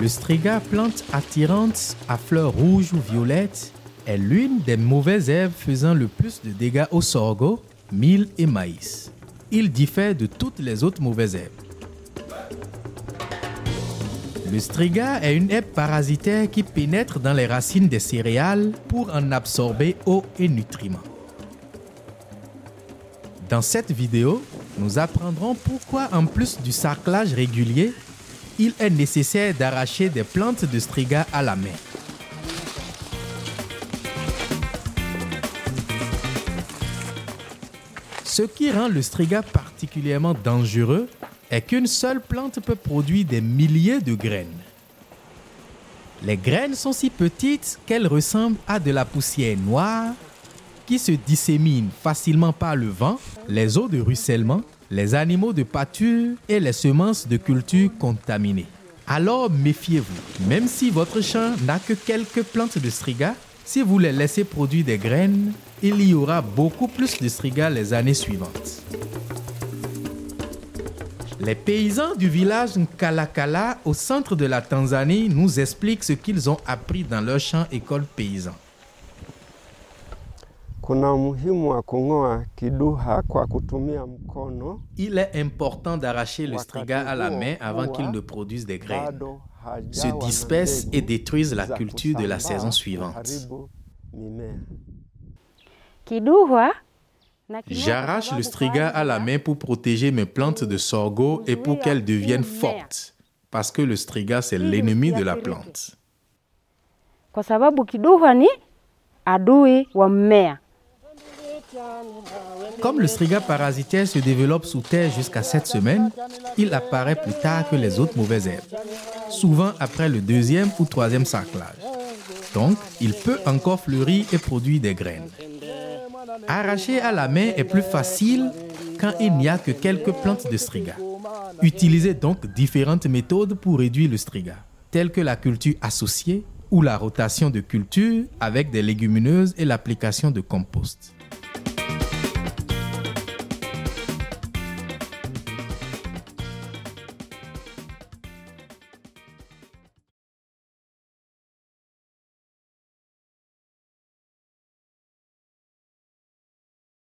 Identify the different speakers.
Speaker 1: Le striga, plante attirante à fleurs rouges ou violettes, est l'une des mauvaises herbes faisant le plus de dégâts au sorgho, mil et maïs. Il diffère de toutes les autres mauvaises herbes. Le striga est une herbe parasitaire qui pénètre dans les racines des céréales pour en absorber eau et nutriments. Dans cette vidéo, nous apprendrons pourquoi en plus du sarclage régulier, il est nécessaire d'arracher des plantes de striga à la main. Ce qui rend le striga particulièrement dangereux est qu'une seule plante peut produire des milliers de graines. Les graines sont si petites qu'elles ressemblent à de la poussière noire qui se dissémine facilement par le vent, les eaux de ruissellement, les animaux de pâture et les semences de culture contaminées. Alors méfiez-vous, même si votre champ n'a que quelques plantes de striga, si vous les laissez produire des graines, il y aura beaucoup plus de striga les années suivantes. Les paysans du village Nkalakala au centre de la Tanzanie nous expliquent ce qu'ils ont appris dans leur champ école paysan. Il est important d'arracher le striga à la main avant qu'il ne produise des graines, se disperse et détruise la culture de la saison suivante. J'arrache le striga à la main pour protéger mes plantes de sorgho et pour qu'elles deviennent fortes, parce que le striga, c'est l'ennemi de la plante. Comme le striga parasitaire se développe sous terre jusqu'à 7 semaines, il apparaît plus tard que les autres mauvaises herbes, souvent après le deuxième ou troisième sarclage. Donc, il peut encore fleurir et produire des graines. Arracher à la main est plus facile quand il n'y a que quelques plantes de striga. Utilisez donc différentes méthodes pour réduire le striga, telles que la culture associée ou la rotation de culture avec des légumineuses et l'application de compost.